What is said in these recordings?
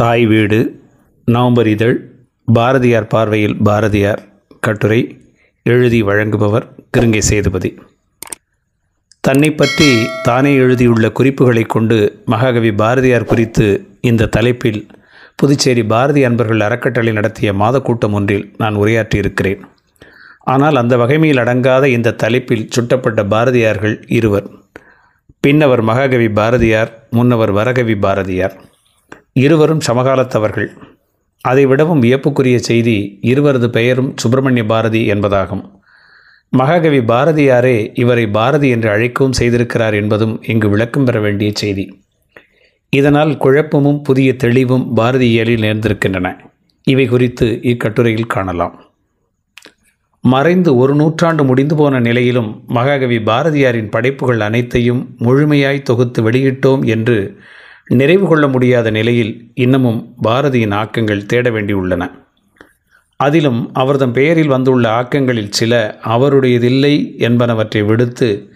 தாய் வீடு நவம்பர் இதழ் பாரதியார் பார்வையில் பாரதியார் கட்டுரை எழுதி வழங்குபவர் கிருங்கை சேதுபதி. தன்னை பற்றி தானே எழுதியுள்ள குறிப்புகளை கொண்டு மகாகவி பாரதியார் குறித்து இந்த தலைப்பில் புதுச்சேரி பாரதி அன்பர்கள் அறக்கட்டளை நடத்திய மாத கூட்டம் ஒன்றில் நான் உரையாற்றியிருக்கிறேன். ஆனால் அந்த வகைமையில் அடங்காத இந்த தலைப்பில் சுட்டப்பட்ட பாரதியார்கள் இருவர். பின்னவர் மகாகவி பாரதியார் முன்னவர் வரகவி பாரதியார். இருவரும் சமகாலத்தவர்கள். அதை விடவும் வியப்புக்குரிய செய்தி இருவரது பெயரும் சுப்பிரமணிய பாரதி என்பதாகும். மகாகவி பாரதியாரே இவரை பாரதி என்று அழைக்கவும் செய்திருக்கிறார் என்பதும் இங்கு விளக்கம் பெற வேண்டிய செய்தி. இதனால் குழப்பமும் புதிய தெளிவும் பாரதியியலில் நேர்ந்திருக்கின்றன. இவை குறித்து இக்கட்டுரையில் காணலாம். மறைந்து ஒரு நூற்றாண்டு முடிந்து போன நிலையிலும் மகாகவி பாரதியாரின் படைப்புகள் அனைத்தையும் முழுமையாய் தொகுத்து வெளியிட்டோம் என்று நிறைவு கொள்ள முடியாத நிலையில் இன்னமும் பாரதியின் ஆக்கங்கள் தேட வேண்டியுள்ளன அதிலும் அவர்தம் பெயரில் வந்துள்ள ஆக்கங்களில் சில அவருடையதில்லை என்பனவற்றை விடுத்து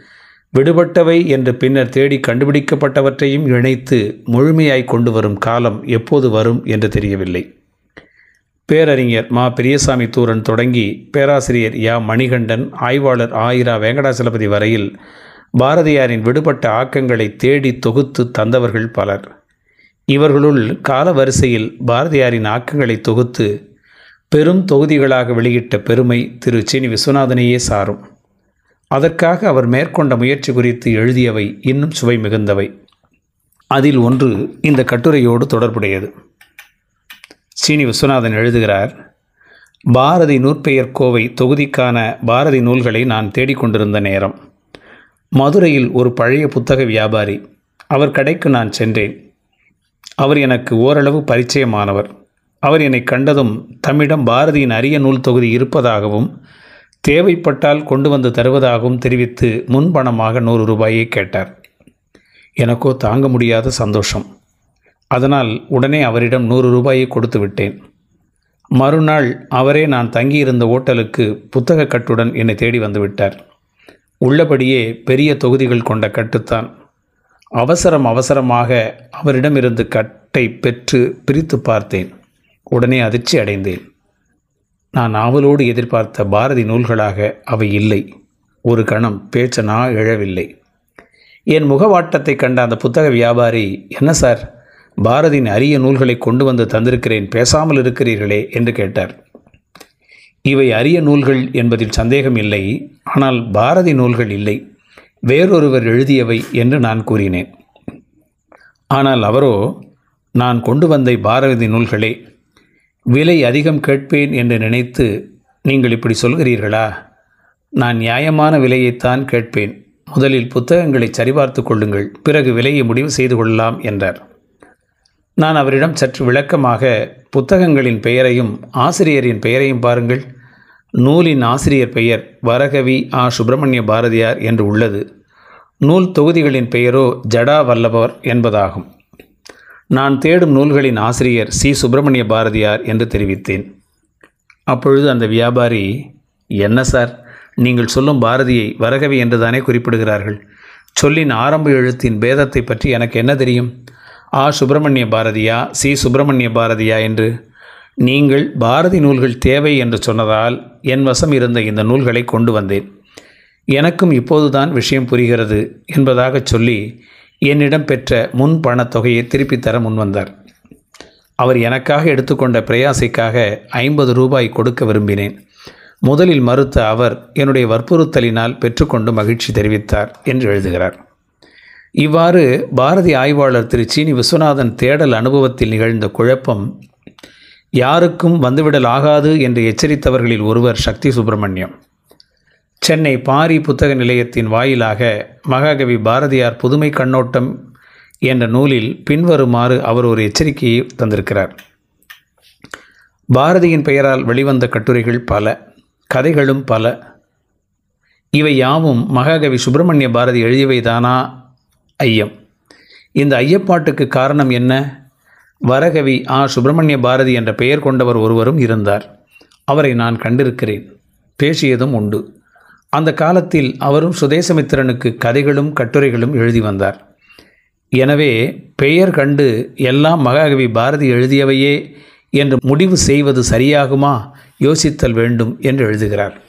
விடுபட்டவை என்று பின்னர் தேடி கண்டுபிடிக்கப்பட்டவற்றையும் இணைத்து முழுமையாய் கொண்டு வரும் காலம் எப்போது வரும் என்று தெரியவில்லை. பேரறிஞர் மா. பெரியசாமி தூரன் தொடங்கி பேராசிரியர் யா. மணிகண்டன் ஆய்வாளர் ஆயிரா வெங்கடாசலபதி வரையில் பாரதியாரின் விடுபட்ட ஆக்கங்களை தேடி தொகுத்து தந்தவர்கள் பலர். இவர்களுள் கால வரிசையில் பாரதியாரின் ஆக்கங்களை தொகுத்து பெரும் தொகுதிகளாக வெளியிட்ட பெருமை திரு. சீனி விஸ்வநாதனையே சாரும். அதற்காக அவர் மேற்கொண்ட முயற்சி குறித்து எழுதியவை இன்னும் சுவை மிகுந்தவை. அதில் ஒன்று இந்த கட்டுரையோடு தொடர்புடையது. சீனி விஸ்வநாதன் எழுதுகிறார் பாரதி நூற்பெயர் கோவை தொகுதிக்கான பாரதி நூல்களை நான் தேடிக்கொண்டிருந்த நேரம். மதுரையில் ஒரு பழைய புத்தக வியாபாரி. அவர் கடைக்கு நான் சென்றேன். அவர் எனக்கு ஓரளவு பரிச்சயமானவர். அவர் என்னை கண்டதும் தம்மிடம் பாரதியின் அரிய நூல் தொகுதி இருப்பதாகவும் தேவைப்பட்டால் கொண்டு வந்து தருவதாகவும் தெரிவித்து முன்பணமாக நூறு ரூபாயை கேட்டார். எனக்கோ தாங்க முடியாத சந்தோஷம். அதனால் உடனே அவரிடம் நூறு ரூபாயை கொடுத்து விட்டேன். மறுநாள் அவரே நான் தங்கியிருந்த ஓட்டலுக்கு புத்தக கட்டுடன் என்னை தேடி வந்துவிட்டார் உள்ளபடியே பெரிய தொகுதிகள் கொண்ட கட்டுத்தான். அவசரம் அவசரமாக அவரிடமிருந்து கட்டை பெற்று பிரித்து பார்த்தேன். உடனே அதிர்ச்சி அடைந்தேன். நான் ஆவலோடு எதிர்பார்த்த பாரதி நூல்களாக அவை இல்லை. ஒரு கணம் பேச்சனா எழவில்லை. என் முகவாட்டத்தை கண்ட அந்த புத்தக வியாபாரி என்ன சார் பாரதியின் அரிய நூல்களை கொண்டு வந்து தந்திருக்கிறேன் பேசாமல் இருக்கிறீர்களே என்று கேட்டார். இவை அரிய நூல்கள் என்பதில் சந்தேகம் இல்லை ஆனால் பாரதி நூல்கள் இல்லை. வேறொருவர் எழுதியவை என்று நான் கூறினேன். ஆனால் அவரோ நான் கொண்டு வந்த பாரதி நூல்களே விலை அதிகம் கேட்பேன் என்று நினைத்து நீங்கள் இப்படி சொல்கிறீர்களா? நான் நியாயமான விலையைத்தான் கேட்பேன். முதலில் புத்தகங்களை சரிபார்த்து கொள்ளுங்கள் பிறகு விலையை முடிவு செய்து கொள்ளலாம் என்றார். நான் அவரிடம் சற்று விளக்கமாக புத்தகங்களின் பெயரையும் ஆசிரியரின் பெயரையும் பாருங்கள். நூலின் ஆசிரியர் பெயர் வரகவி ஆ. சுப்பிரமணிய பாரதியார் என்று உள்ளது. நூல் தொகுதிகளின் பெயரோ ஜடா வல்லவர் என்பதாகும். நான் தேடும் நூல்களின் ஆசிரியர் சி. சுப்பிரமணிய பாரதியார் என்று தெரிவித்தேன். அப்பொழுது அந்த வியாபாரி என்ன சார் நீங்கள் சொல்லும் பாரதியை வரகவி என்றுதானே குறிப்பிடுகிறார்கள்? சொல்லின் ஆரம்ப எழுத்தின் பேதத்தை பற்றி எனக்கு என்ன தெரியும்? ஆ. சுப்பிரமணிய பாரதியா சி. சுப்பிரமணிய பாரதியா என்று நீங்கள் பாரதி நூல்கள் தேவை என்று சொன்னதால் என் வசம் இருந்த இந்த நூல்களை கொண்டு வந்தேன். எனக்கும் இப்போதுதான் விஷயம் புரிகிறது என்பதாக சொல்லி என்னிடம் பெற்ற முன் பணத்தொகையை திருப்பித் தர முன்வந்தார் அவர் எனக்காக எடுத்துக்கொண்ட பிரயாசைக்காக ஐம்பது ரூபாய் கொடுக்க விரும்பினேன். முதலில் மறுத்த அவர் என்னுடைய வற்புறுத்தலினால் பெற்றுக்கொண்டு மகிழ்ச்சி தெரிவித்தார் என்று எழுதுகிறார். இவ்வாறு பாரதி ஆய்வாளர் திரு. சீனி விஸ்வநாதன் தேடல் அனுபவத்தில் நிகழ்ந்த குழப்பம் யாருக்கும் வந்துவிடல் ஆகாது என்று எச்சரித்தவர்களில் ஒருவர் சக்தி சுப்பிரமணியம். சென்னை பாரி புத்தக நிலையத்தின் வாயிலாக மகாகவி பாரதியார் புதுமை கண்ணோட்டம் என்ற நூலில் பின்வருமாறு அவர் ஒரு எச்சரிக்கையை தந்திருக்கிறார். பாரதியின் பெயரால் வெளிவந்த கட்டுரைகள் பல கதைகளும் பல. இவை யாவும் மகாகவி சுப்பிரமணிய பாரதி எழுதியவைதானா? ஐயம். இந்த ஐயப்பாட்டுக்கு காரணம் என்ன? வரகவி ஆ. சுப்பிரமணிய பாரதி என்ற பெயர் கொண்டவர் ஒருவரும் இருந்தார். அவரை நான் கண்டிருக்கிறேன். பேசியதும் உண்டு. அந்த காலத்தில் அவரும் சுதேசமித்திரனுக்கு கதைகளும் கட்டுரைகளும் எழுதி வந்தார். எனவே பெயர் கண்டு எல்லாம் மகாகவி பாரதி எழுதியவையே என்று முடிவு செய்வது சரியாகுமா? யோசித்தல் வேண்டும் என்று எழுதுகிறார்.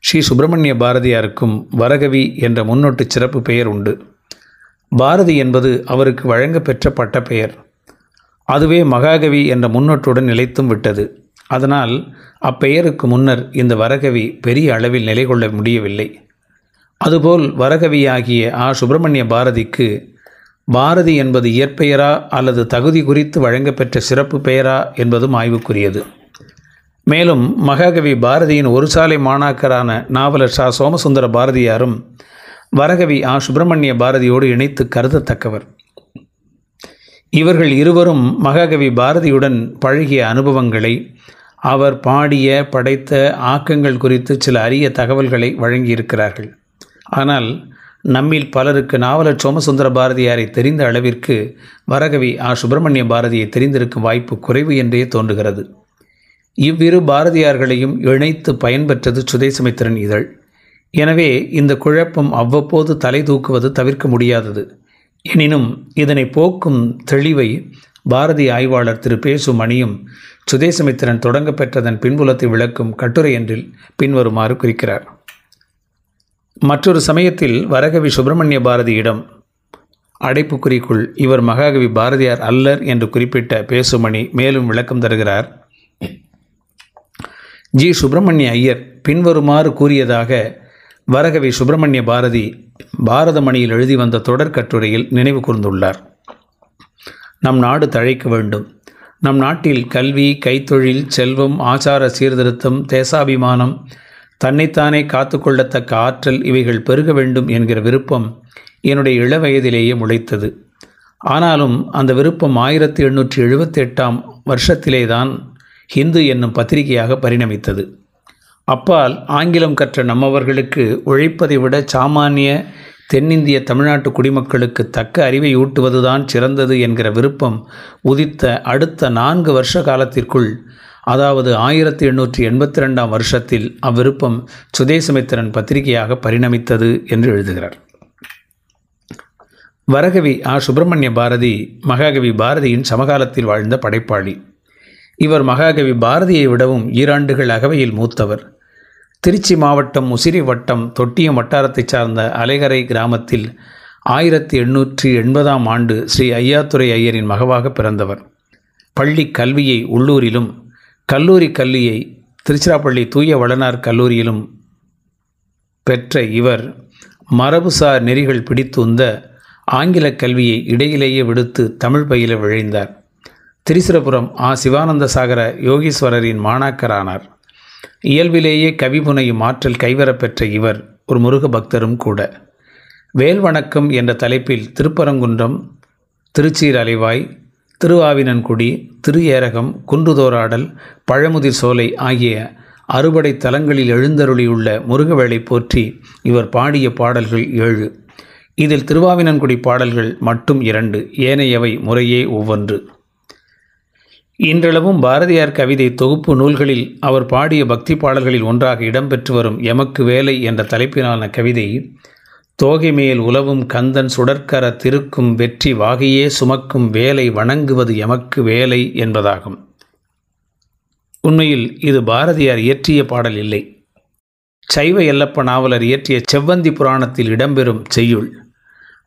ஸ்ரீ சுப்பிரமணிய பாரதியாருக்கும் வரகவி என்ற முன்னொட்டு சிறப்பு பெயர் உண்டு. பாரதி என்பது அவருக்கு வழங்கப் பெற்ற பெயர் அதுவே மகாகவி என்ற முன்னொட்டுடன் நிலைத்தும் விட்டது. அதனால் அப்பெயருக்கு முன்னர் இந்த வரகவி பெரிய அளவில் நிலை கொள்ள முடியவில்லை. அதுபோல் வரகவியாகிய ஆ. சுப்பிரமணிய பாரதிக்கு பாரதி என்பது இயற்பெயரா அல்லது தகுதி குறித்து வழங்கப்பெற்ற சிறப்பு பெயரா என்பதும் ஆய்வுக்குரியது. மேலும் மகாகவி பாரதியின் ஒரு சாலை மாணாக்கரான நாவலர் சா. சோமசுந்தர பாரதியாரும் வரகவி ஆ. சுப்பிரமணிய பாரதியோடு இணைத்து கருதத்தக்கவர். இவர்கள் இருவரும் மகாகவி பாரதியுடன் பழகிய அனுபவங்களை அவர் பாடிய படைத்த ஆக்கங்கள் குறித்து சில அரிய தகவல்களை வழங்கியிருக்கிறார்கள். ஆனால் நம்மில் பலருக்கு நாவலர் சோமசுந்தர பாரதியாரை தெரிந்த அளவிற்கு வரகவி ஆ. சுப்பிரமணிய பாரதியை தெரிந்திருக்கும் வாய்ப்பு குறைவு என்றே தோன்றுகிறது. இவ்விரு பாரதியார்களையும் இணைத்து பயன்பெற்றது சுதேசமித்திரன் இதழ். எனவே இந்த குழப்பம் அவ்வப்போது தலை தூக்குவது தவிர்க்க முடியாதது. எனினும் இதனை போக்கும் தெளிவை பாரதி ஆய்வாளர் திரு. பேசு மணியும் சுதேசமித்திரன் தொடங்க பெற்றதன் பின்புலத்தை விளக்கும் கட்டுரை என்றில் பின்வருமாறு குறிக்கிறார். மற்றொரு சமயத்தில் வரகவி சுப்பிரமணிய பாரதியிடம் அடைப்புக்குறிக்குள் இவர் மகாகவி பாரதியார் அல்லர் என்று குறிப்பிட்ட பேசுமணி மேலும் விளக்கம் தருகிறார். ஜி. சுப்பிரமணிய ஐயர் பின்வருமாறு கூறியதாக வரகவி சுப்பிரமணிய பாரதி பாரதமணியில் எழுதி வந்த தொடர் கட்டுரையில் நினைவு கூர்ந்துள்ளார். நம் நாடு தழைக்க வேண்டும். நம் நாட்டில் கல்வி கைத்தொழில் செல்வம் ஆச்சார சீர்திருத்தம் தேசாபிமானம் தன்னைத்தானே காத்துக்கொள்ளத்தக்க ஆற்றல் இவைகள் பெருக வேண்டும் என்கிற விருப்பம் என்னுடைய இளவயதிலேயே முளைத்தது. ஆனாலும் அந்த விருப்பம் ஆயிரத்தி எண்ணூற்றி எழுபத்தி எட்டாம் வருஷத்திலே தான் ஹிந்து என்னும் பத்திரிகையாக பரிணமித்தது. அப்பால் ஆங்கிலம் கற்ற நம்மவர்களுக்கு உழைப்பதை விட சாமானிய தென்னிந்திய தமிழ்நாட்டு குடிமக்களுக்கு தக்க அறிவை ஊட்டுவதுதான் சிறந்தது என்கிற விருப்பம் உதித்த அடுத்த நான்கு வருஷ காலத்திற்குள் அதாவது ஆயிரத்தி எண்ணூற்றி எண்பத்தி ரெண்டாம் வருஷத்தில் அவ்விருப்பம் சுதேசமித்திரன் பத்திரிகையாக பரிணமித்தது என்று எழுதுகிறார். வரகவி ஆ. சுப்பிரமணிய பாரதி மகாகவி பாரதியின் சமகாலத்தில் வாழ்ந்த படைப்பாளி. இவர் மகாகவி பாரதியை விடவும் ஈராண்டுகள் அகவையில் மூத்தவர். திருச்சி மாவட்டம் முசிறி வட்டம் தொட்டியம் வட்டாரத்தைச் சார்ந்த அலைகரை கிராமத்தில் ஆயிரத்தி எண்ணூற்றி எண்பதாம் ஆண்டு ஸ்ரீ ஐயாத்துறை ஐயரின் மகவாக பிறந்தவர். பள்ளி கல்வியை உள்ளூரிலும் கல்லூரி கல்வியை திருச்சிராப்பள்ளி தூய வளனார் கல்லூரியிலும் பெற்ற இவர் மரபுசார் நெறிகள் பிடித்துந்த ஆங்கில கல்வியை இடையிலேயே விடுத்து தமிழ் பயில விழைந்தார். திரிசிரபுரம் ஆ சிவானந்த சாகர யோகீஸ்வரரின் மாணாக்கரானார். இயல்பிலேயே கவிபுனையும் ஆற்றல் கைவரப்பெற்ற இவர் ஒரு முருக பக்தரும் கூட. வேல் வணக்கம் என்ற தலைப்பில் திருப்பரங்குன்றம் திருச்சீர் அலைவாய் திருவாவினன்குடி திரு ஏரகம் குன்றுதோராடல் பழமுதிர் சோலை ஆகிய அறுபடை தலங்களில் எழுந்தருளியுள்ள முருகவேளை போற்றி இவர் பாடிய பாடல்கள் ஏழு. இதில் திருவாவினன்குடி பாடல்கள் மட்டும் இரண்டு ஏனையவை முறையே ஒவ்வொன்று. இன்றளவும் பாரதியார் கவிதை தொகுப்பு நூல்களில் அவர் பாடிய பக்தி பாடல்களில் ஒன்றாக இடம்பெற்று வரும் எமக்கு வேலை என்ற தலைப்பிலான கவிதை தோகை மேல் உலவும் கந்தன் சுடற்கர திருக்கும் வெற்றி வாகையே சுமக்கும் வேலை வணங்குவது எமக்கு வேலை என்பதாகும். உண்மையில் இது பாரதியார் இயற்றிய பாடல் இல்லை. சைவ எல்லப்ப நாவலர் இயற்றிய செவ்வந்தி புராணத்தில் இடம்பெறும் செய்யுள்.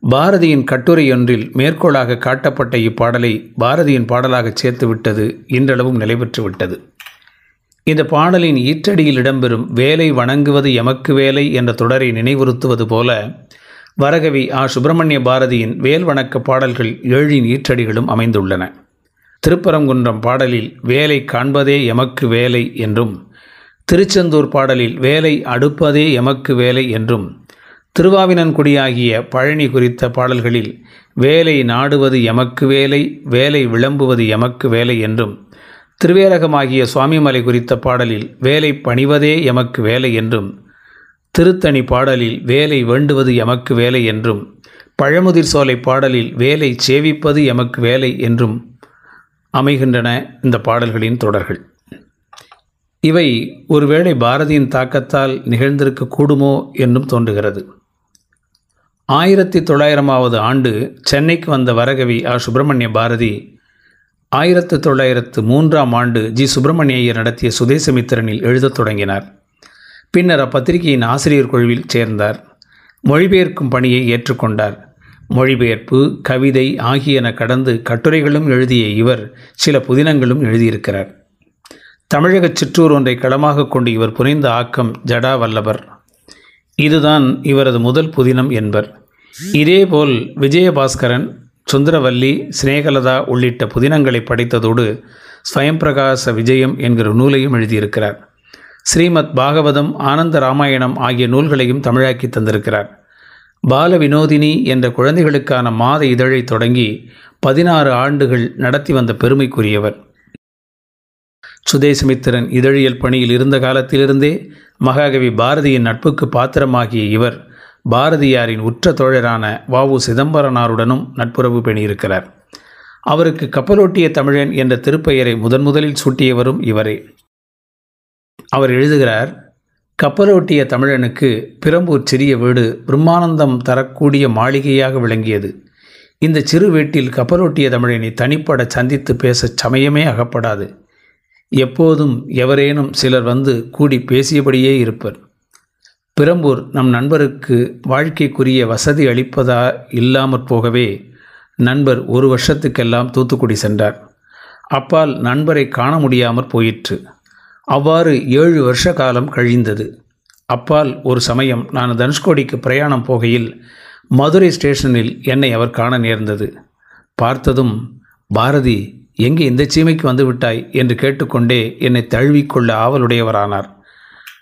பாரதியின் கட்டுரையொன்றில் மேற்கோளாக காட்டப்பட்ட இப்பாடலை பாரதியின் பாடலாக சேர்த்துவிட்டது இன்றளவும் நிலைபெற்றுவிட்டது. இந்த பாடலின் ஈற்றடியில் இடம்பெறும் வேலை வணங்குவது எமக்கு வேலை என்ற தொடரை நினைவுறுத்துவது போல வரகவி ஆ. சுப்பிரமணிய பாரதியின் வேல் வணக்க பாடல்கள் ஏழின் ஈற்றடிகளும் அமைந்துள்ளன. திருப்பரங்குன்றம் பாடலில் வேலை காண்பதே எமக்கு வேலை என்றும் திருச்செந்தூர் பாடலில் வேலை அடுப்பதே எமக்கு வேலை என்றும் திருவாவினன்குடியாகிய பழனி குறித்த பாடல்களில் வேலை நாடுவது எமக்கு வேலை வேலை விளம்புவது எமக்கு வேலை என்றும் திருவேலகமாகிய சுவாமிமலை குறித்த பாடலில் வேலை பணிவதே எமக்கு வேலை என்றும் திருத்தணி பாடலில் வேலை வேண்டுவது எமக்கு வேலை என்றும் பழமுதிர் சோலை பாடலில் வேலை சேவிப்பது எமக்கு வேலை என்றும் அமைகின்றன இந்த பாடல்களின் தொடர்கள். இவை ஒருவேளை பாரதியின் தாக்கத்தால் நிகழ்ந்திருக்க கூடுமோ என்றும் தோன்றுகிறது. ஆயிரத்தி தொள்ளாயிரமாவது ஆண்டு சென்னைக்கு வந்த வரகவி ஆ. சுப்பிரமணிய பாரதி ஆயிரத்து தொள்ளாயிரத்து மூன்றாம் ஆண்டு ஜி. சுப்பிரமணிய ஐயர் நடத்திய சுதேசமித்திரனில் எழுதத் தொடங்கினார். பின்னர் அப்பத்திரிகையின் ஆசிரியர் குழுவில் சேர்ந்தார். மொழிபெயர்க்கும் பணியை ஏற்றுக்கொண்டார். மொழிபெயர்ப்பு கவிதை ஆகியன கடந்து கட்டுரைகளும் எழுதிய இவர் சில புதினங்களும் எழுதியிருக்கிறார். தமிழகச் சிற்றூர் ஒன்றை களமாக கொண்டு இவர் புரிந்த ஆக்கம் ஜடா வல்லவர் இதுதான் இவரது முதல் புதினம் என்பர். இதேபோல் விஜயபாஸ்கரன் சுந்தரவல்லி சிநேகலதா உள்ளிட்ட புதினங்களை படைத்ததோடு ஸ்வயம் பிரகாச விஜயம் என்கிற நூலையும் எழுதியிருக்கிறார். ஸ்ரீமத் பாகவதம் ஆனந்த ராமாயணம் ஆகிய நூல்களையும் தமிழாக்கி தந்திருக்கிறார். பால வினோதினி என்ற குழந்தைகளுக்கான மாத இதழை தொடங்கி பதினாறு ஆண்டுகள் நடத்தி வந்த பெருமைக்குரியவர். சுதேசமித்திரன் இதழியல் பணியில் இருந்த காலத்திலிருந்தே மகாகவி பாரதியின் நட்புக்கு பாத்திரமாகிய இவர் பாரதியாரின் உற்ற தோழரான வாவு சிதம்பரனாருடனும் நட்புறவு பெணியிருக்கிறார். அவருக்கு கப்பலோட்டிய தமிழன் என்ற திருப்பெயரை முதன் முதலில் சூட்டியவரும் இவரே. அவர் எழுதுகிறார் கப்பலோட்டிய தமிழனுக்கு பிரம்பூர் சிறிய வீடு பிரம்மானந்தம் தரக்கூடிய மாளிகையாக விளங்கியது. இந்த சிறு வீட்டில் கப்பலோட்டிய தமிழனை தனிப்பட சந்தித்து பேச சமயமே அகப்படாது. எப்போதும் எவரேனும் சிலர் வந்து கூடி பேசியபடியே இருப்பர். பிரம்பூர் நம் நண்பருக்கு வாழ்க்கைக்குரிய வசதி அளிப்பதா இல்லாமற் போகவே நண்பர் ஒரு வருஷத்துக்கெல்லாம் தூத்துக்குடி சென்றார். அப்பால் நண்பரை காண முடியாமற் போயிற்று. அவ்வாறு ஏழு வருஷ காலம் கழிந்தது. அப்பால் ஒரு சமயம் நான் தனுஷ்கோடிக்கு பிரயாணம் போகையில் மதுரை ஸ்டேஷனில் என்னை அவர் காண நேர்ந்தது. பார்த்ததும் பாரதி எங்கே இந்த சீமைக்கு வந்து விட்டாய்? என்று கேட்டுக்கொண்டே என்னை தழுவிக்கொள்ள ஆவலுடையவரானார்.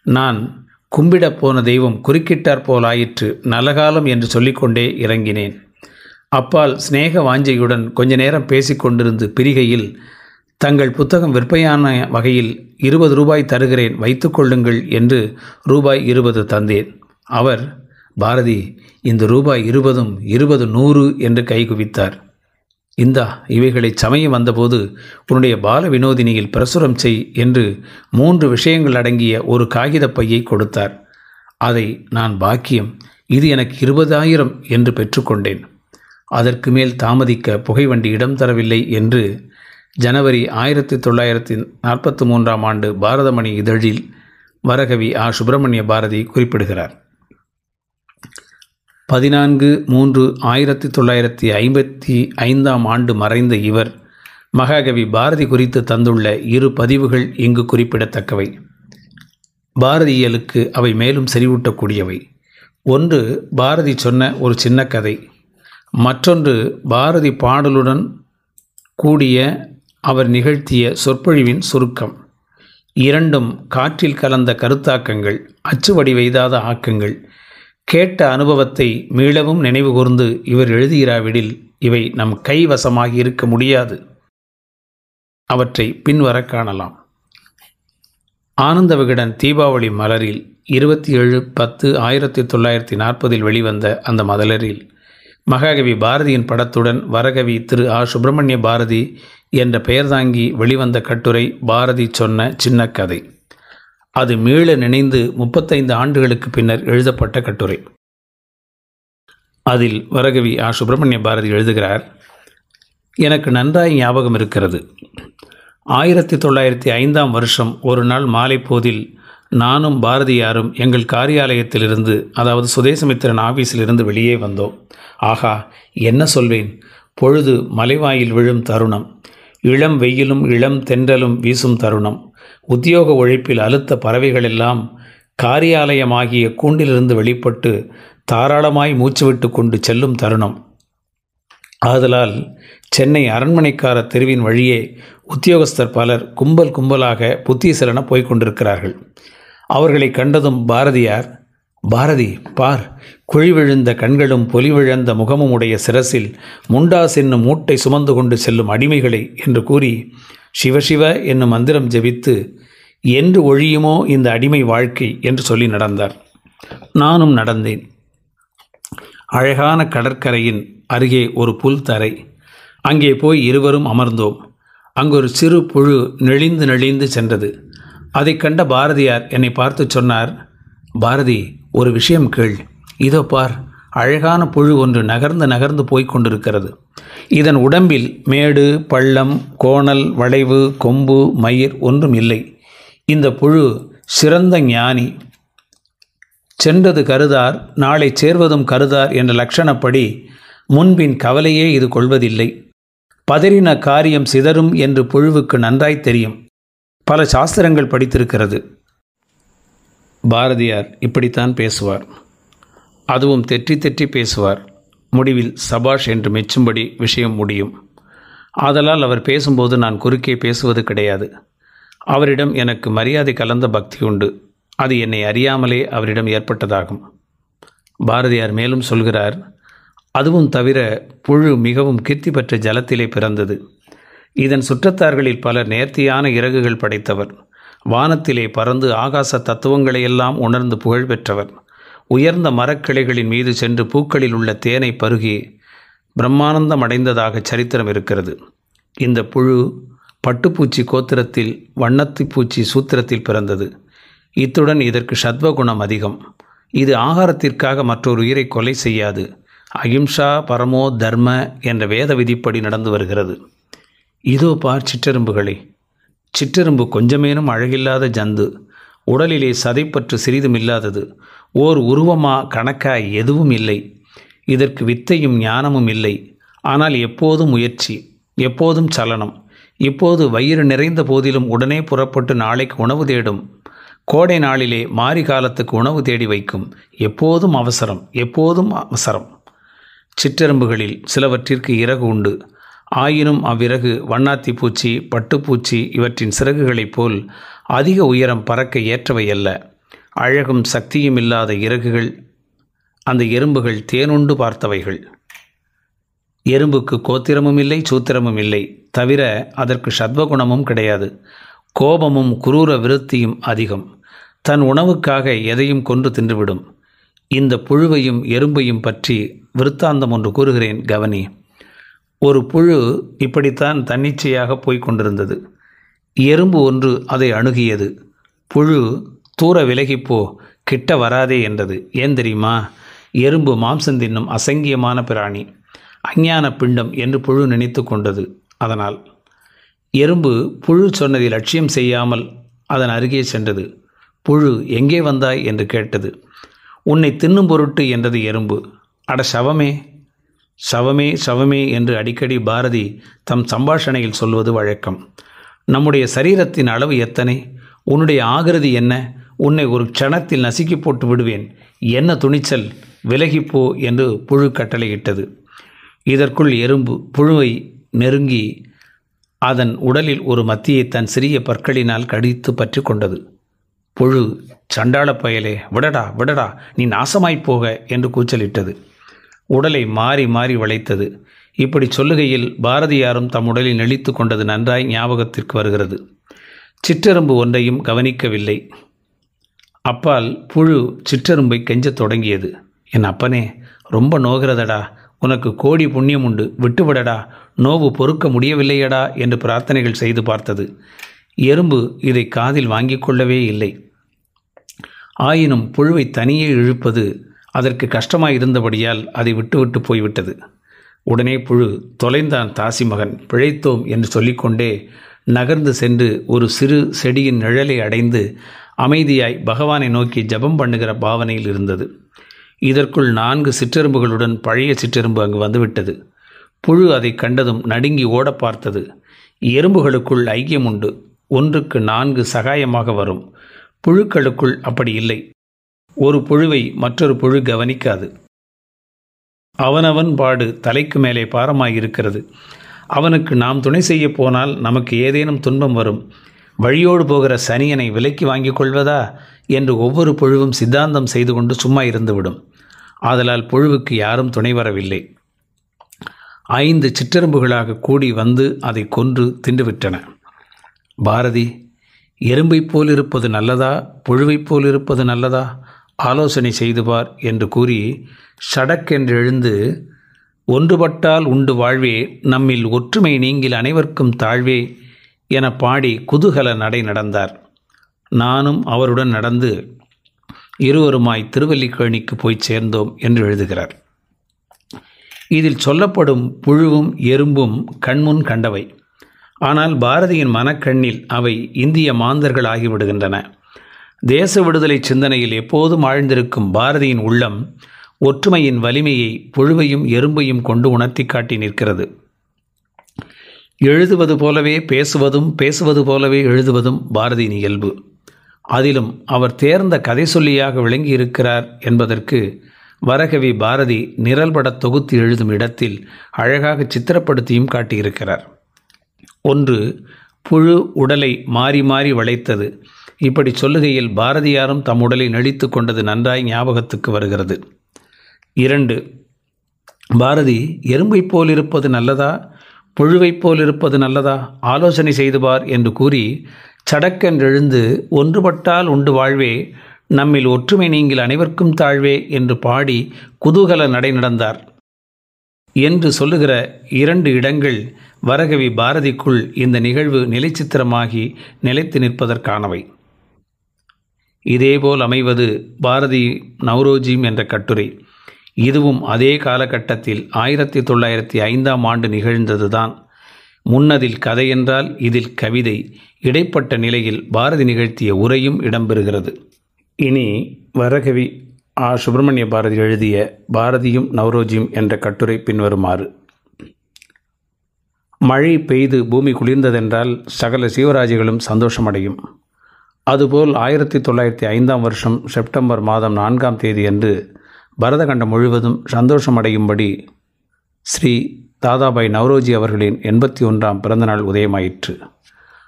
நான் கும்பிடப் போன தெய்வம் குறுக்கிட்டார் போலாயிற்று நலகாலம் என்று சொல்லிக்கொண்டே இறங்கினேன். அப்பால் சிநேக வாஞ்சையுடன் கொஞ்ச நேரம் பேசிக்கொண்டிருந்து பிரிகையில் தங்கள் புத்தகம் விற்பையான வகையில் இருபது ரூபாய் தருகிறேன் வைத்துக்கொள்ளுங்கள் என்று ரூபாய் இருபது தந்தேன். அவர் பாரதி இந்த ரூபாய் இருபதும் இருபது நூறு என்று கைகுவித்தார். இந்தா இவைகளை சமயம் வந்தபோது உன்னுடைய பால வினோதினியில் பிரசுரம் செய் என்று மூன்று விஷயங்கள் அடங்கிய ஒரு காகிதப் பையை கொடுத்தார். அதை நான் பாக்கியம் இது எனக்கு இருபதாயிரம் என்று பெற்றுக்கொண்டேன். அதற்கு மேல் தாமதிக்க புகைவண்டி இடம் தரவில்லை என்று ஜனவரி ஆயிரத்தி தொள்ளாயிரத்தி நாற்பத்தி மூன்றாம் ஆண்டு பாரதமணி இதழில் வரகவி ஆ. சுப்பிரமணிய பாரதி குறிப்பிடுகிறார். பதினான்கு மூன்று ஆயிரத்தி தொள்ளாயிரத்தி ஐம்பத்தி ஐந்தாம் ஆண்டு மறைந்த இவர் மகாகவி பாரதி குறித்து தந்துள்ள இரு பதிவுகள் இங்கு குறிப்பிடத்தக்கவை. பாரதியியலுக்கு அவை மேலும் செறிவூட்டக்கூடியவை. ஒன்று பாரதி சொன்ன ஒரு சின்ன கதை. மற்றொன்று பாரதி பாடலுடன் கூடிய அவர் நிகழ்த்திய சொற்பொழிவின் சுருக்கம். இரண்டும் காற்றில் கலந்த கருத்தாக்கங்கள் அச்சுவடி வைதாத ஆக்கங்கள் கேட்ட அனுபவத்தை மீளவும் நினைவுகூர்ந்து இவர் எழுதுகிறாவிடில் இவை நம் கைவசமாகி இருக்க முடியாது. அவற்றை பின்வர காணலாம். ஆனந்த விகடன் தீபாவளி மலரில் இருபத்தி ஏழு பத்து ஆயிரத்தி தொள்ளாயிரத்தி நாற்பதில் வெளிவந்த அந்த மலரில் மகாகவி பாரதியின் படத்துடன் வரகவி திரு ஆ. சுப்பிரமணிய பாரதி என்ற பெயர் தாங்கி வெளிவந்த கட்டுரை பாரதி சொன்ன சின்ன கதை அது மீள நினைந்து முப்பத்தைந்து ஆண்டுகளுக்கு பின்னர் எழுதப்பட்ட கட்டுரை. அதில் வரகவி ஆ. சுப்பிரமணிய பாரதி எழுதுகிறார் எனக்கு நன்றாய் ஞாபகம் இருக்கிறது. ஆயிரத்தி தொள்ளாயிரத்தி ஐந்தாம் வருஷம் ஒரு நாள் மாலை போதில் நானும் பாரதியாரும் எங்கள் காரியாலயத்திலிருந்து அதாவது சுதேசமித்திரன் ஆபீஸிலிருந்து வெளியே வந்தோம். ஆகா என்ன சொல்வேன்? பொழுது மலைவாயில் விழும் தருணம். இளம் வெயிலும் இளம் தென்றலும் வீசும் தருணம். உத்தியோக உழைப்பில் அழுத்த பறவைகளெல்லாம் காரியாலயமாகிய கூண்டிலிருந்து வெளிப்பட்டு தாராளமாய் மூச்சுவிட்டு கொண்டு செல்லும் தருணம். ஆதலால் சென்னை அரண்மனைக்கார தெருவின் வழியே உத்தியோகஸ்தர் பலர் கும்பல் கும்பலாக புத்திசலன போய்க் கொண்டிருக்கிறார்கள். அவர்களை கண்டதும் பாரதியார் பாரதி பார். குழி விழுந்த கண்களும் பொலிவிழந்த முகமும் உடைய சிரசில் முண்டாஸ் என்னும் மூட்டை சுமந்து கொண்டு செல்லும் அடிமைகளை என்று கூறி சிவசிவ என்னும் மந்திரம் ஜெபித்து என்று ஒழியுமோ இந்த அடிமை வாழ்க்கை என்று சொல்லி நடந்தார். நானும் நடந்தேன். அழகான கடற்கரையின் அருகே ஒரு புல் தரை. அங்கே போய் இருவரும் அமர்ந்தோம். அங்கு ஒரு சிறு புழு நெளிந்து நெளிந்து சென்றது. அதைக் கண்ட பாரதியார் என்னை பார்த்து சொன்னார் பாரதி ஒரு விஷயம் கேள். இதோ பார் அழகான புழு ஒன்று நகர்ந்து நகர்ந்து போய்க் கொண்டிருக்கிறது. இதன் உடம்பில் மேடு பள்ளம் கோணல் வளைவு கொம்பு மயிர் ஒன்றும் இல்லை. இந்த புழு சிறந்த ஞானி. சென்றது கருதார் நாளை சேர்வதும் கருதார் என்ற லட்சணப்படி முன்பின் கவலையே இது கொள்வதில்லை. பதறின காரியம் சிதறும் என்று புழுவுக்கு நன்றாய் தெரியும். பல சாஸ்திரங்கள் படித்திருக்கிறது. பாரதியார் இப்படித்தான் பேசுவார். அதுவும் தெற்றி தெற்றி பேசுவார். முடிவில் சபாஷ் என்று மெச்சும்படி விஷயம் முடியும். ஆதலால் அவர் பேசும்போது நான் குறுக்கே பேசுவது கிடையாது. அவரிடம் எனக்கு மரியாதை கலந்த பக்தி உண்டு. அது என்னை அறியாமலே அவரிடம் ஏற்பட்டதாகும். பாரதியார் மேலும் சொல்கிறார் அதுவும் தவிர புழு மிகவும் கீர்த்தி பெற்ற ஜலத்திலே பிறந்தது. இதன் சுற்றத்தார்களில் பலர் நேர்த்தியான இறகுகள் படைத்தவர். வானத்திலே பறந்து ஆகாச தத்துவங்களையெல்லாம் உணர்ந்து புகழ் பெற்றவர். உயர்ந்த மரக்கிளைகளின் மீது சென்று பூக்களில் உள்ள தேனை பருகி பிரம்மானந்தம் அடைந்ததாக சரித்திரம் இருக்கிறது. இந்த புழு பட்டுப்பூச்சி கோத்திரத்தில் வண்ணத்தி பூச்சி சூத்திரத்தில் பிறந்தது. இத்துடன் இதற்கு சத்வகுணம் அதிகம். இது ஆகாரத்திற்காக மற்றொரு உயிரை கொலை செய்யாது. அகிம்சா பரமோ தர்ம என்ற வேத விதிப்படி நடந்து வருகிறது. இதோ பார் சிற்றெரும்புகளே. சிற்றெரும்பு கொஞ்சமேனும் அழகில்லாத ஜந்து. உடலிலே சதைப்பற்று சிறிதும் இல்லாதது. ஓர் உருவமா கணக்கா எதுவும் இல்லை. இதற்கு வித்தையும் ஞானமும் இல்லை. ஆனால் எப்போதும் முயற்சி எப்போதும் சலனம். இப்போது வயிறு நிறைந்த போதிலும் உடனே புறப்பட்டு நாளைக்கு உணவு தேடும். கோடை நாளிலே மாரி காலத்துக்கு உணவு தேடி வைக்கும். எப்போதும் அவசரம் எப்போதும் அவசரம். சிற்றெரும்புகளில் சிலவற்றிற்கு இறகு உண்டு. ஆயினும் அவ்விறகு வண்ணாத்தி பூச்சி பட்டுப்பூச்சி இவற்றின் சிறகுகளைப் போல் அதிக உயரம் பறக்க ஏற்றவை அல்ல. அழகும் சக்தியும் இல்லாத இறகுகள் அந்த எறும்புகள் தேனுண்டு பார்த்தவைகள். எறும்புக்கு கோத்திரமும் இல்லை சூத்திரமும் இல்லை. தவிர அதற்கு சத்வகுணமும் கிடையாது. கோபமும் குரூர விருத்தியும் அதிகம். தன் உணவுக்காக எதையும் கொன்று தின்றுவிடும். இந்த புழுவையும் எறும்பையும் பற்றி விருத்தாந்தம் ஒன்று கூறுகிறேன் கவனி. ஒரு புழு இப்படித்தான் தன்னிச்சையாக போய்க் கொண்டிருந்தது. எறும்பு ஒன்று அதை அணுகியது. புழு தூர விலகிப்போ கிட்ட வராதே என்றது. ஏன் தெரியுமா? எறும்பு மாம்சம் தின்னும் அசங்கியமான பிராணி அஞ்ஞான பிண்டம் என்று புழு நினைத்து கொண்டது. அதனால் எறும்பு புழு சொன்னதை லட்சியம் செய்யாமல் அதன் அருகே சென்றது. புழு எங்கே வந்தாய்? என்று கேட்டது. உன்னை தின்னும் பொருட்டு என்றது எறும்பு. அட சவமே சவமே சவமே என்று அடிக்கடி பாரதி தம் சம்பாஷணையில் சொல்வது வழக்கம். நம்முடைய சரீரத்தின் அளவு எத்தனை? உன்னுடைய ஆகிருதி என்ன? உன்னை ஒரு க்ஷணத்தில் நசுக்கி போட்டு விடுவேன். என்ன துணிச்சல்? விலகிப்போ என்று புழு கட்டளையிட்டது. இதற்குள் எறும்பு புழுவை நெருங்கி அதன் உடலில் ஒரு மத்தியை தன் சிறிய பற்களினால் கடித்து பற்றி கொண்டது. புழு சண்டாள பயலே விடடா விடடா நீ நாசமாய்ப் போக என்று கூச்சலிட்டது. உடலை மாறி மாறி வளைத்தது. இப்படி சொல்லுகையில் பாரதியாரும் தம் உடலில் நெளித்து கொண்டது நன்றாய் ஞாபகத்திற்கு வருகிறது. சிற்றெரும்பு ஒன்றையும் கவனிக்கவில்லை. அப்பால் புழு சிற்றெரும்பை கெஞ்சத் தொடங்கியது. என் அப்பனே ரொம்ப நோகிறதடா. உனக்கு கோடி புண்ணியம் உண்டு. விட்டுவிடடா. நோவு பொறுக்க முடியவில்லையடா என்று பிரார்த்தனைகள் செய்து பார்த்தது. எறும்பு இதை காதில் வாங்கிக் கொள்ளவே இல்லை. ஆயினும் புழுவை தனியே இழுப்பது அதற்கு கஷ்டமாயிருந்தபடியால் அதை விட்டுவிட்டு போய்விட்டது. உடனே புழு தொலைந்தான் தாசி மகன் பிழைத்தோம் என்று சொல்லிக்கொண்டே நகர்ந்து சென்று ஒரு சிறு செடியின் நிழலை அடைந்து அமைதியாய் பகவானை நோக்கி ஜபம் பண்ணுகிற பாவனையில் இருந்தது. இதற்குள் நான்கு சிற்றெரும்புகளுடன் பழைய சிற்றெரும்பு அங்கு வந்துவிட்டது. புழு அதை கண்டதும் நடுங்கி ஓட பார்த்தது. எறும்புகளுக்குள் ஐக்கியம் உண்டு. ஒன்றுக்கு நான்கு சகாயமாக வரும். புழுக்களுக்குள் அப்படி இல்லை. ஒரு புழுவை மற்றொரு புழு கவனிக்காது. அவனவன் பாடு தலைக்கு மேலே பாரமாயிருக்கிறது. அவனுக்கு நாம் துணை செய்ய போனால் நமக்கு ஏதேனும் துன்பம் வரும். வழியோடு போகிற சனியனை விலைக்கு வாங்கிக் கொள்வதா என்று ஒவ்வொரு புழுவும் சித்தாந்தம் செய்து கொண்டு சும்மா இருந்துவிடும். ஆதலால் புழுவுக்கு யாரும் துணை வரவில்லை. ஐந்து சிற்றெரும்புகளாக கூடி வந்து அதை கொன்று தின்றுவிட்டன. பாரதி எறும்பைப் போல் இருப்பது நல்லதா? புழுவைப் போல் இருப்பது நல்லதா? ஆலோசனை செய்து பார் என்று கூறி சடக்கென்று எழுந்து ஒன்றுபட்டால் உண்டு வாழ்வே நம்மில் ஒற்றுமை நீங்கில் அனைவருக்கும் தாழ்வே என பாடி குதூகல நடை நடந்தார். நானும் அவருடன் நடந்து இருவருமாய் திருவல்லிக்கேணிக்கு போய் சேர்ந்தோம் என்று எழுதுகிறார். இதில் சொல்லப்படும் புழுவும் எறும்பும் கண்முன் கண்டவை. ஆனால் பாரதியின் மனக்கண்ணில் அவை இந்திய மாந்தர்கள் ஆகிவிடுகின்றன தேச விடுதலை சிந்தனையில் எப்போதும் ஆழ்ந்திருக்கும் பாரதியின் உள்ளம் ஒற்றுமையின் வலிமையை புழுவையும் எறும்பையும் கொண்டு உணர்த்தி காட்டி நிற்கிறது. எழுதுவது போலவே பேசுவதும் பேசுவது போலவே எழுதுவதும் பாரதியின் இயல்பு. அதிலும் அவர் தேர்ந்த கதை சொல்லியாக விளங்கியிருக்கிறார் என்பதற்கு வரகவி பாரதி நிரல்பட தொகுத்து எழுதும் இடத்தில் அழகாக சித்திரப்படுத்தியும் காட்டியிருக்கிறார். ஒன்று புழு உடலை மாறி மாறி வளைத்தது. இப்படி சொல்லுகையில் பாரதியாரும் தம் உடலை நடித்து கொண்டது நன்றாய் ஞாபகத்துக்கு வருகிறது. இரண்டு பாரதி எறும்பைப் போல் இருப்பது நல்லதா? புழுவைப் போல் இருப்பது நல்லதா? ஆலோசனை செய்து பார் என்று கூறி சடக்கென்றெழுந்து ஒன்றுபட்டால் உண்டு வாழ்வே நம்மில் ஒற்றுமை நீங்கள் அனைவருக்கும் தாழ்வே என்று பாடி குதூகல நடை நடந்தார். என்று சொல்லுகிற இரண்டு இடங்கள் வரகவி பாரதிக்குள் இந்த நிகழ்வு நிலைச்சித்திரமாகி நிலைத்து நிற்பதற்கானவை. இதேபோல் அமைவது பாரதி நவ்ரோஜிம் என்ற கட்டுரை. இதுவும் அதே காலகட்டத்தில் ஆயிரத்தி தொள்ளாயிரத்தி ஐந்தாம் ஆண்டு நிகழ்ந்ததுதான். முன்னதில் கதை என்றால் இதில் கவிதை இடைப்பட்ட நிலையில் பாரதி நிகழ்த்திய உரையும் இடம்பெறுகிறது. இனி வரகவி ஆ. சுப்பிரமணிய பாரதி எழுதிய பாரதியும் நவ்ரோஜியும் என்ற கட்டுரை பின்வருமாறு. மழை பெய்து பூமி குளிர்ந்ததென்றால் சகல சீவராஜிகளும் சந்தோஷமடையும். அதுபோல் ஆயிரத்தி தொள்ளாயிரத்தி ஐந்தாம் வருஷம் செப்டம்பர் மாதம் நான்காம் தேதியன்று பரதகண்டம் முழுவதும் சந்தோஷமடையும்படி ஸ்ரீ தாதாபாய் நவ்ரோஜி அவர்களின் எண்பத்தி ஒன்றாம் பிறந்தநாள் உதயமாயிற்று.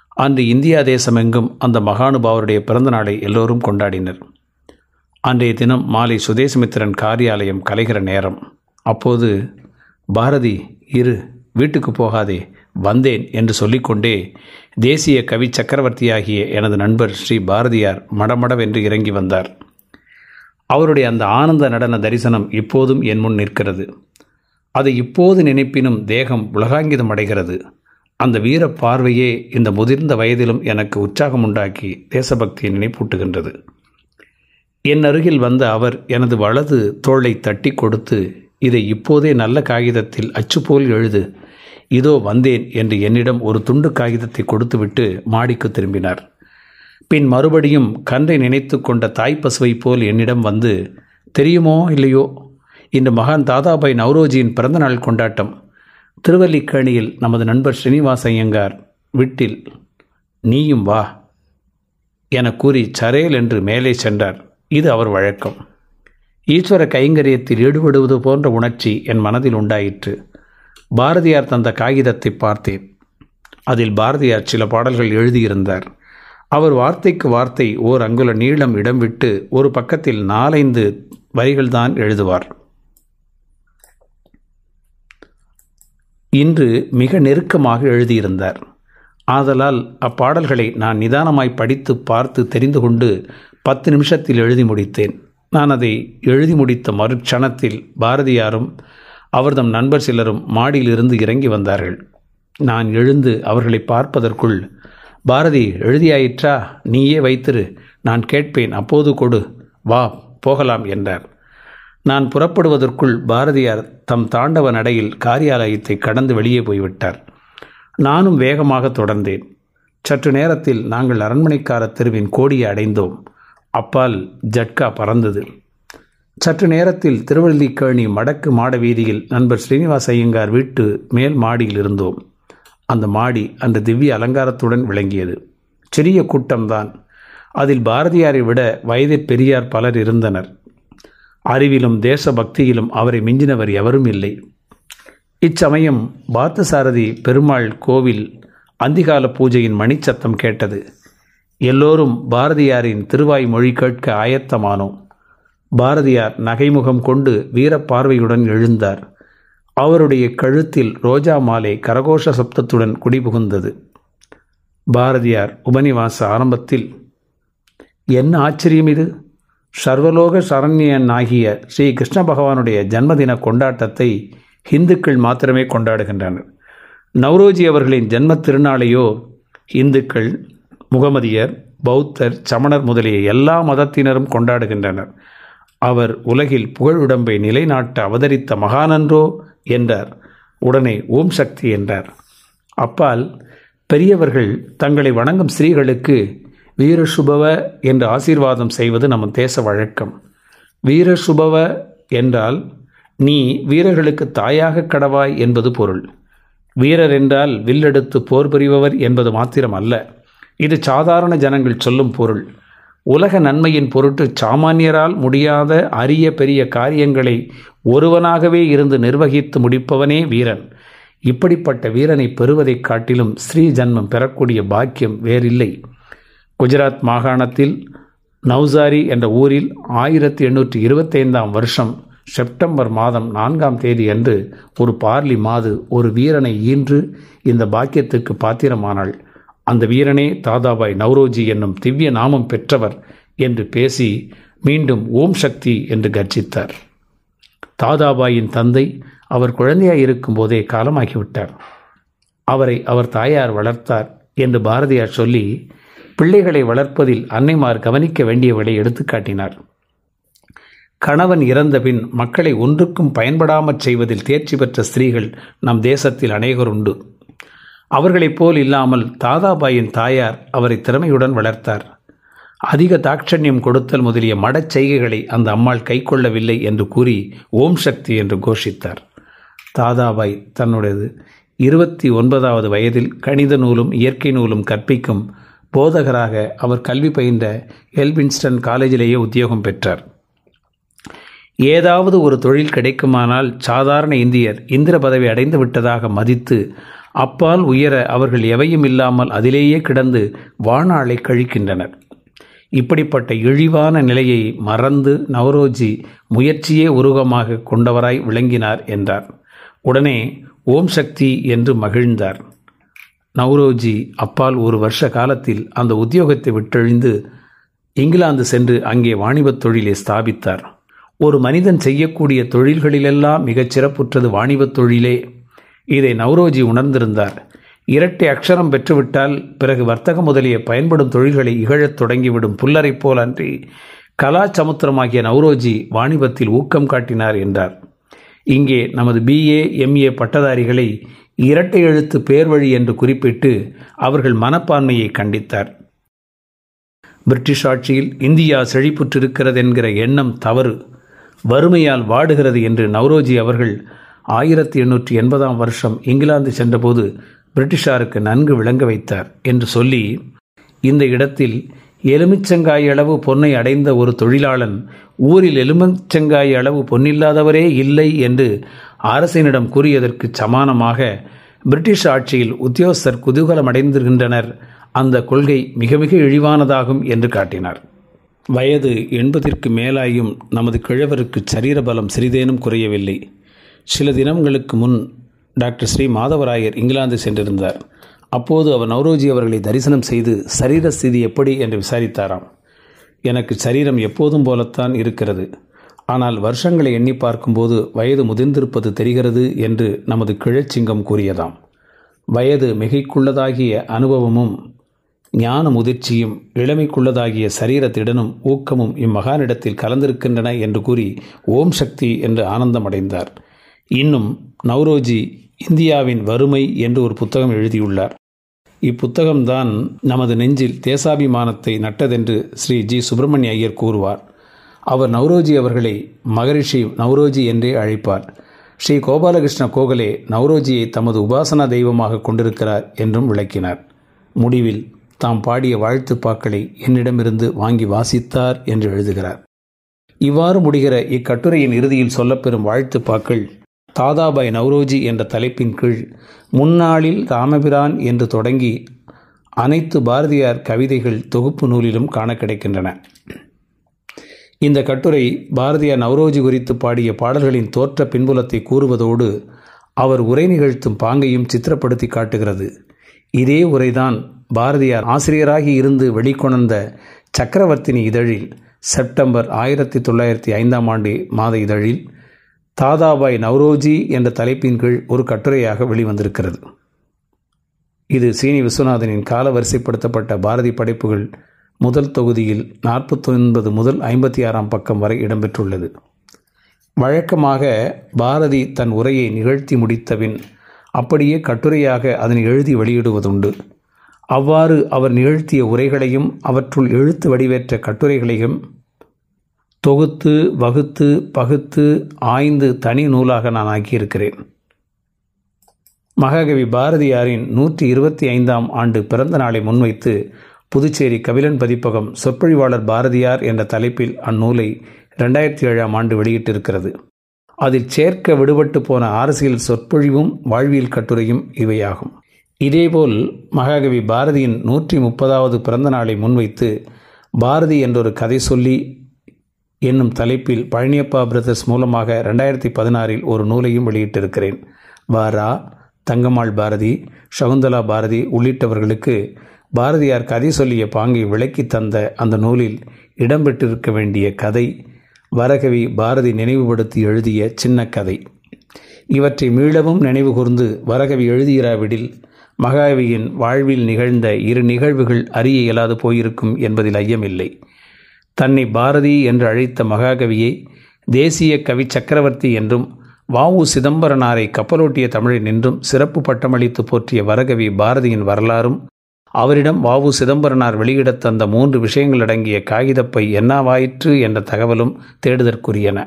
அன்று இந்தியா தேசமெங்கும் அந்த மகானுபாவருடைய பிறந்தநாளை எல்லோரும் கொண்டாடினர். அன்றைய தினம் மாலை சுதேசமித்திரன் காரியாலயம் கலைகிற நேரம். அப்போது பாரதி இரு வீட்டுக்கு போகாதே வந்தேன் என்று சொல்லிக்கொண்டே தேசிய கவி சக்கரவர்த்தியாகிய எனது நண்பர் ஸ்ரீ பாரதியார் மடமடவென்று இறங்கி வந்தார். அவருடைய அந்த ஆனந்த நடன தரிசனம் இப்போதும் என் முன் நிற்கிறது. அதை இப்போது நினைப்பினும் தேகம் உலகாங்கிதம் அடைகிறது. அந்த வீர பார்வையே இந்த முதிர்ந்த வயதிலும் எனக்கு உற்சாகம் உண்டாக்கி தேசபக்தியை நினைப்பூட்டுகின்றது. என் அருகில் வந்த அவர் எனது வலது தோளை தட்டி கொடுத்து இதை இப்போதே நல்ல காகிதத்தில் அச்சுப்போல் எழுது. இதோ வந்தேன் என்று என்னிடம் ஒரு துண்டு காகிதத்தை கொடுத்துவிட்டு மாடிக்கு திரும்பினார். பின் மறுபடியும் கன்றை நினைத்து கொண்ட தாய்ப்பசுவை போல் என்னிடம் வந்து தெரியுமோ இல்லையோ? இன்று மகான் தாதாபாய் நவ்ரோஜியின் பிறந்தநாள் கொண்டாட்டம். திருவல்லிக்கேணியில் நமது நண்பர் ஸ்ரீனிவாச ஐயங்கார் வீட்டில் நீயும் வா என கூறி சரேல் என்று மேலே சென்றார். இது அவர் வழக்கம். ஈஸ்வர கைங்கரியத்தில் ஈடுபடுவது போன்ற உணர்ச்சி என் மனதில் உண்டாயிற்று. பாரதியார் தந்த காகிதத்தை பார்த்தேன். அதில் பாரதியார் சில பாடல்கள் எழுதியிருந்தார். அவர் வார்த்தைக்கு வார்த்தை ஓர் அங்குல நீளம் இடம் விட்டு ஒரு பக்கத்தில் நாலைந்து வரிகள்தான் எழுதுவார். இன்று மிக நெருக்கமாக எழுதியிருந்தார். ஆதலால் அப்பாடல்களை நான் நிதானமாய் படித்து பார்த்து தெரிந்து கொண்டு பத்து நிமிஷத்தில் எழுதி முடித்தேன். நான் அதை எழுதி முடித்த மறுக்ஷணத்தில் பாரதியாரும் அவர்தம் நண்பர் சிலரும் மாடியிலிருந்து இறங்கி வந்தார்கள். நான் எழுந்து அவர்களை பார்ப்பதற்குள் பாரதி எழுதியாயிற்றா? நீயே வைத்திரு. நான் கேட்பேன் அப்போது கொடு. வா போகலாம் என்றார். நான் புறப்படுவதற்குள் பாரதியார் தம் தாண்டவ நடையில் காரியாலயத்தை கடந்து வெளியே போய்விட்டார். நானும் வேகமாக தொடர்ந்தேன். சற்று நேரத்தில் நாங்கள் அரண்மனைக்கார தெருவின் கோடியை அடைந்தோம். அப்பால் ஜட்கா பறந்தது. சற்று நேரத்தில் திருவள்ளிக்கேணி மடக்கு மாட வீதியில் நண்பர் ஸ்ரீனிவாச ஐயங்கார் வீட்டு மேல் மாடியில் இருந்தோம். அந்த மாடி அந்த திவ்ய அலங்காரத்துடன் விளங்கியது. சிறிய கூட்டம்தான். அதில் பாரதியாரை விட வயதில் பெரியார் பலர் இருந்தனர். அறிவிலும் தேசபக்தியிலும் அவரை மிஞ்சினவர் எவரும் இல்லை. இச்சமயம் பார்த்தசாரதி பெருமாள் கோவில் அந்திகால பூஜையின் மணிச்சத்தம் கேட்டது. எல்லோரும் பாரதியாரின் திருவாய் மொழி கேட்க ஆயத்தமானோம். பாரதியார் நகைமுகம் கொண்டு வீரப்பார்வையுடன் எழுந்தார். அவருடைய கழுத்தில் ரோஜா மாலை கரகோஷ சப்தத்துடன் குடிபுகுந்தது. பாரதியார் உபனிவாச ஆரம்பத்தில் என்ன ஆச்சரியம் இது? சர்வலோக சரண்யன் ஆகிய ஸ்ரீ கிருஷ்ண பகவானுடைய ஜன்மதின கொண்டாட்டத்தை இந்துக்கள் மாத்திரமே கொண்டாடுகின்றனர். நவ்ரோஜி அவர்களின் ஜென்ம திருநாளையோ இந்துக்கள் முகமதியர் பௌத்தர் சமணர் முதலிய எல்லா மதத்தினரும் கொண்டாடுகின்றனர். அவர் உலகில் புகழுடம்பை நிலைநாட்ட அவதரித்த மகானன்றோ என்றார். உடனே ஓம் சக்தி என்றார். அப்பால் பெரியவர்கள் தங்களை வணங்கும் ஸ்ரீகளுக்கு வீரசுபவ என்று ஆசீர்வாதம் செய்வது நம் தேச வழக்கம். வீரசுபவ என்றால் நீ வீரர்களுக்கு தாயாக கடவாய் என்பது பொருள். வீரர் என்றால் வில்லெடுத்து போர் புரிபவர் என்பது மாத்திரம் அல்ல இது சாதாரண ஜனங்கள் சொல்லும் பொருள். உலக நன்மையின் பொருட்டு சாமானியரால் முடியாத அரிய பெரிய காரியங்களை ஒருவனாகவே இருந்து நிர்வகித்து முடிப்பவனே வீரன். இப்படிப்பட்ட வீரனை பெறுவதைக் காட்டிலும் ஸ்ரீ ஜன்மம் பெறக்கூடிய பாக்கியம் வேறில்லை. குஜராத் மாகாணத்தில் நவ்சாரி என்ற ஊரில் ஆயிரத்தி எண்ணூற்றி இருபத்தைந்தாம் வருஷம் செப்டம்பர் மாதம் நான்காம் தேதி அன்று ஒரு பார்லி மாது ஒரு வீரனை ஈன்று இந்த பாக்கியத்துக்கு பாத்திரமானாள். அந்த வீரனே தாதாபாய் நவ்ரோஜி என்னும் திவ்ய நாமம் பெற்றவர் என்று பேசி மீண்டும் ஓம் சக்தி என்று கர்ஜித்தார். தாதாபாயின் தந்தை அவர் குழந்தையாய் இருக்கும்போதே காலமாகிவிட்டார். அவரை அவர் தாயார் வளர்த்தார் என்று பாரதியார் சொல்லி பிள்ளைகளை வளர்ப்பதில் அன்னைமார் கவனிக்க வேண்டியவளை எடுத்துக்காட்டினார் கணவன் இறந்தபின் மக்களை ஒன்றுக்கும் பயன்படாமற் செய்வதில் தேர்ச்சி பெற்ற ஸ்திரீகள் நம் தேசத்தில் அநேகர் உண்டு அவர்களைப் போல் இல்லாமல் தாதாபாயின் தாயார் அவரை திறமையுடன் வளர்த்தார். அதிக தாட்சண்யம் கொடுத்தல் முதலிய மடச் செய்கைகளை அந்த அம்மாள் கைக்கொள்ளவில்லை என்று கூறி ஓம் சக்தி என்று கோஷித்தார். தாதாபாய் தன்னுடையது. இருபத்தி ஒன்பதாவது வயதில் கணித நூலும் இயற்கை நூலும் கற்பிக்கும் போதகராக அவர் கல்வி பயின்ற எல்பின்ஸ்டன் காலேஜிலேயே உத்தியோகம் பெற்றார். ஏதாவது ஒரு தொழில் கிடைக்குமானால் சாதாரண இந்தியர் இந்திர பதவி அடைந்து விட்டதாக மதித்து அப்பால் உயர அவர்கள் எவையும் இல்லாமல் அதிலேயே கிடந்து வாழ்நாளை கழிக்கின்றனர். இப்படிப்பட்ட இழிவான நிலையை மறந்து நவரோஜி முயற்சியே உருவமாக கொண்டவராய் விளங்கினார் என்றார். உடனே ஓம் சக்தி என்று மகிழ்ந்தார். நவ்ரோஜி அப்பால் ஒரு வருஷ காலத்தில் அந்த உத்தியோகத்தை விட்டெழிந்து இங்கிலாந்து சென்று அங்கே வாணிபத் தொழிலை ஸ்தாபித்தார். ஒரு மனிதன் செய்யக்கூடிய தொழில்களிலெல்லாம் மிகச் சிறப்புற்றது வாணிபத் தொழிலே. இதை நவ்ரோஜி உணர்ந்திருந்தார். இரட்டை அக்ஷரம் பெற்றுவிட்டால் பிறகு வர்த்தகம் முதலிய பயன்படும் தொழில்களை இகழத் தொடங்கிவிடும் புல்லரை போல் அன்றி கலாச்சமுத்திரமாகிய நவ்ரோஜி வாணிபத்தில் ஊக்கம் காட்டினார் என்றார். இங்கே நமது பிஏ எம்ஏ பட்டதாரிகளை இரட்டை எழுத்து பேர்வழி என்று குறிப்பிட்டு அவர்கள் மனப்பான்மையை கண்டித்தார். பிரிட்டிஷ் ஆட்சியில் இந்தியா செழிப்புற்றிருக்கிறது என்கிற எண்ணம் தவறு வறுமையால் வாடுகிறது என்று நவ்ரோஜி அவர்கள் ஆயிரத்தி எண்ணூற்றி எண்பதாம் வருஷம் இங்கிலாந்து சென்றபோது பிரிட்டிஷாருக்கு நன்கு விளங்க வைத்தார் என்று சொல்லி இந்த இடத்தில் எலுமிச்சங்காய் அளவு பொன்னை அடைந்த ஒரு தொழிலாளன் ஊரில் எலுமிச்சங்காய் அளவு பொன்னில்லாதவரே இல்லை என்று அரசினிடம் கூறியதற்கு சமானமாக பிரிட்டிஷ் ஆட்சியில் உத்தியோகஸ்தர் குதூகலம் அடைந்திருக்கின்றனர் அந்த கொள்கை மிக மிக இழிவானதாகும் என்று காட்டினார். வயது எண்பதிற்கு மேலாயும் நமது கிழவருக்கு சரீரபலம் சிறிதேனும் குறையவில்லை. சில தினங்களுக்கு முன் டாக்டர் ஸ்ரீ மாதவராயர் இங்கிலாந்து சென்றிருந்தார். அப்போது அவர் நவரோஜி அவர்களை தரிசனம் செய்து சரீர ஸ்திதி எப்படி என்று விசாரித்தாராம். எனக்கு சரீரம் எப்போதும் போலத்தான் இருக்கிறது. ஆனால் வருஷங்களை எண்ணி பார்க்கும்போது வயது முதிர்ந்திருப்பது தெரிகிறது என்று நமது கிழச்சிங்கம் கூறியதாம். வயது மிகைக்குள்ளதாகிய அனுபவமும் ஞான முதிர்ச்சியும் இளமைக்குள்ளதாகிய சரீரத்திடனும் ஊக்கமும் இம்மகானிடத்தில் கலந்திருக்கின்றன என்று கூறி ஓம் சக்தி என்று ஆனந்தமடைந்தார். இன்னும் நவ்ரோஜி இந்தியாவின் வறுமை என்று ஒரு புத்தகம் எழுதியுள்ளார். இப்புத்தகம்தான் நமது நெஞ்சில் தேசாபிமானத்தை நட்டதென்று ஸ்ரீ ஜி சுப்பிரமணிய ஐயர் கூறுவார். அவர் நவ்ரோஜி அவர்களை மகரிஷி நவ்ரோஜி என்றே அழைப்பார். ஸ்ரீ கோபாலகிருஷ்ண கோகலே நவ்ரோஜியை தமது உபாசனா தெய்வமாக கொண்டிருக்கிறார் என்றும் விளக்கினார். முடிவில் தாம் பாடிய வாழ்த்துப்பாக்களை என்னிடமிருந்து வாங்கி வாசித்தார் என்று எழுதுகிறார். இவ்வாறு முடிகிற இக்கட்டுரையின் இறுதியில் சொல்லப்பெறும் வாழ்த்துப்பாக்கள் தாதாபாய் நவ்ரோஜி என்ற தலைப்பின் கீழ் முன்னாளில் ராமபிரான் என்று தொடங்கி அனைத்து பாரதியார் கவிதைகள் தொகுப்பு நூலிலும் காண கிடைக்கின்றன. இந்த கட்டுரை பாரதியார் நவ்ரோஜி குறித்து பாடிய பாடல்களின் தோற்ற பின்புலத்தை கூறுவதோடு அவர் உரை நிகழ்த்தும் பாங்கையும் சித்திரப்படுத்தி காட்டுகிறது. இதே உரைதான் பாரதியார் ஆசிரியராகி இருந்து வெளிக்கொணர்ந்த சக்கரவர்த்தினி இதழில் செப்டம்பர் ஆயிரத்தி தொள்ளாயிரத்தி ஐந்தாம் ஆண்டு மாத இதழில் தாதாபாய் நவ்ரோஜி என்ற தலைப்பின் கீழ் ஒரு கட்டுரையாக வெளிவந்திருக்கிறது. இது சீனி விஸ்வநாதனின் கால வரிசைப்படுத்தப்பட்ட பாரதி படைப்புகள் முதல் தொகுதியில் நாற்பத்தொன்பது முதல் ஐம்பத்தி ஆறாம் பக்கம் வரை இடம்பெற்றுள்ளது. வழக்கமாக பாரதி தன் உரையை நிகழ்த்தி முடித்தபின் அப்படியே கட்டுரையாக அதனை எழுதி வெளியிடுவதுண்டு. அவ்வாறு அவர் நிகழ்த்திய உரைகளையும் அவற்றுள் எழுத்து வடிவேற்ற கட்டுரைகளையும் தொகுத்து வகுத்து பகுத்து ஆய்ந்து தனி நூலாக நான் ஆக்கியிருக்கிறேன். மகாகவி பாரதியாரின் நூற்றி இருபத்தி ஐந்தாம் ஆண்டு பிறந்த நாளை முன்வைத்து புதுச்சேரி கபிலன் பதிப்பகம் சொற்பொழிவாளர் பாரதியார் என்ற தலைப்பில் அந்நூலை ரெண்டாயிரத்தி ஏழாம் ஆண்டு வெளியிட்டிருக்கிறது. அதில் சேர்க்க விடுபட்டு போன அரசியல் சொற்பொழிவும் வாழ்வியல் கட்டுரையும் இவையாகும். இதேபோல் மகாகவி பாரதியின் நூற்றி முப்பதாவது பிறந்த நாளை முன்வைத்து பாரதி என்றொரு கதை சொல்லி என்னும் தலைப்பில் பழனியப்பா பிரதர்ஸ் மூலமாக ரெண்டாயிரத்தி பதினாறில் ஒரு நூலையும் வெளியிட்டிருக்கிறேன். வாரா தங்கம்மாள் பாரதி சகுந்தலா பாரதி உள்ளிட்டவர்களுக்கு பாரதியார் கதை சொல்லிய பாங்கை விளக்கி தந்த அந்த நூலில் இடம்பெற்றிருக்க வேண்டிய கதை வரகவி பாரதி நினைவுபடுத்தி எழுதிய சின்ன கதை. இவற்றை மீளவும் நினைவுகூர்ந்து வரகவி எழுதியிராவிடில் மகாவியின் வாழ்வில் நிகழ்ந்த இரு நிகழ்வுகள் அறிய இயலாது போயிருக்கும் என்பதில் ஐயமில்லை. தன்னை பாரதி என்று அழைத்த மகாகவியை தேசிய கவி சக்கரவர்த்தி என்றும் வாவு சிதம்பரனாரை கப்பலோட்டிய தமிழன் என்றும் சிறப்பு பட்டமளித்து போற்றிய வரகவி பாரதியின் வரலாறும் அவரிடம் வாவு சிதம்பரனார் வெளியிட தந்த மூன்று விஷயங்கள் அடங்கிய காகிதப்பை என்னவாயிற்று என்ற தகவலும் தேடுதற்குரியன.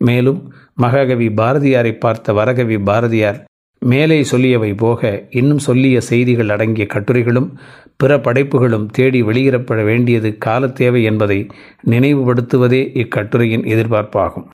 மேலும் மகாகவி பாரதியாரை பார்த்த வரகவி பாரதியார் மேலே சொல்லியவை போக இன்னும் சொல்லிய செய்திகள் அடங்கிய கட்டுரைகளும் பிற படைப்புகளும் தேடி வெளியிடப்பட வேண்டியது கால தேவை என்பதை நினைவுபடுத்துவதே இக்கட்டுரையின் எதிர்பார்ப்பாகும்.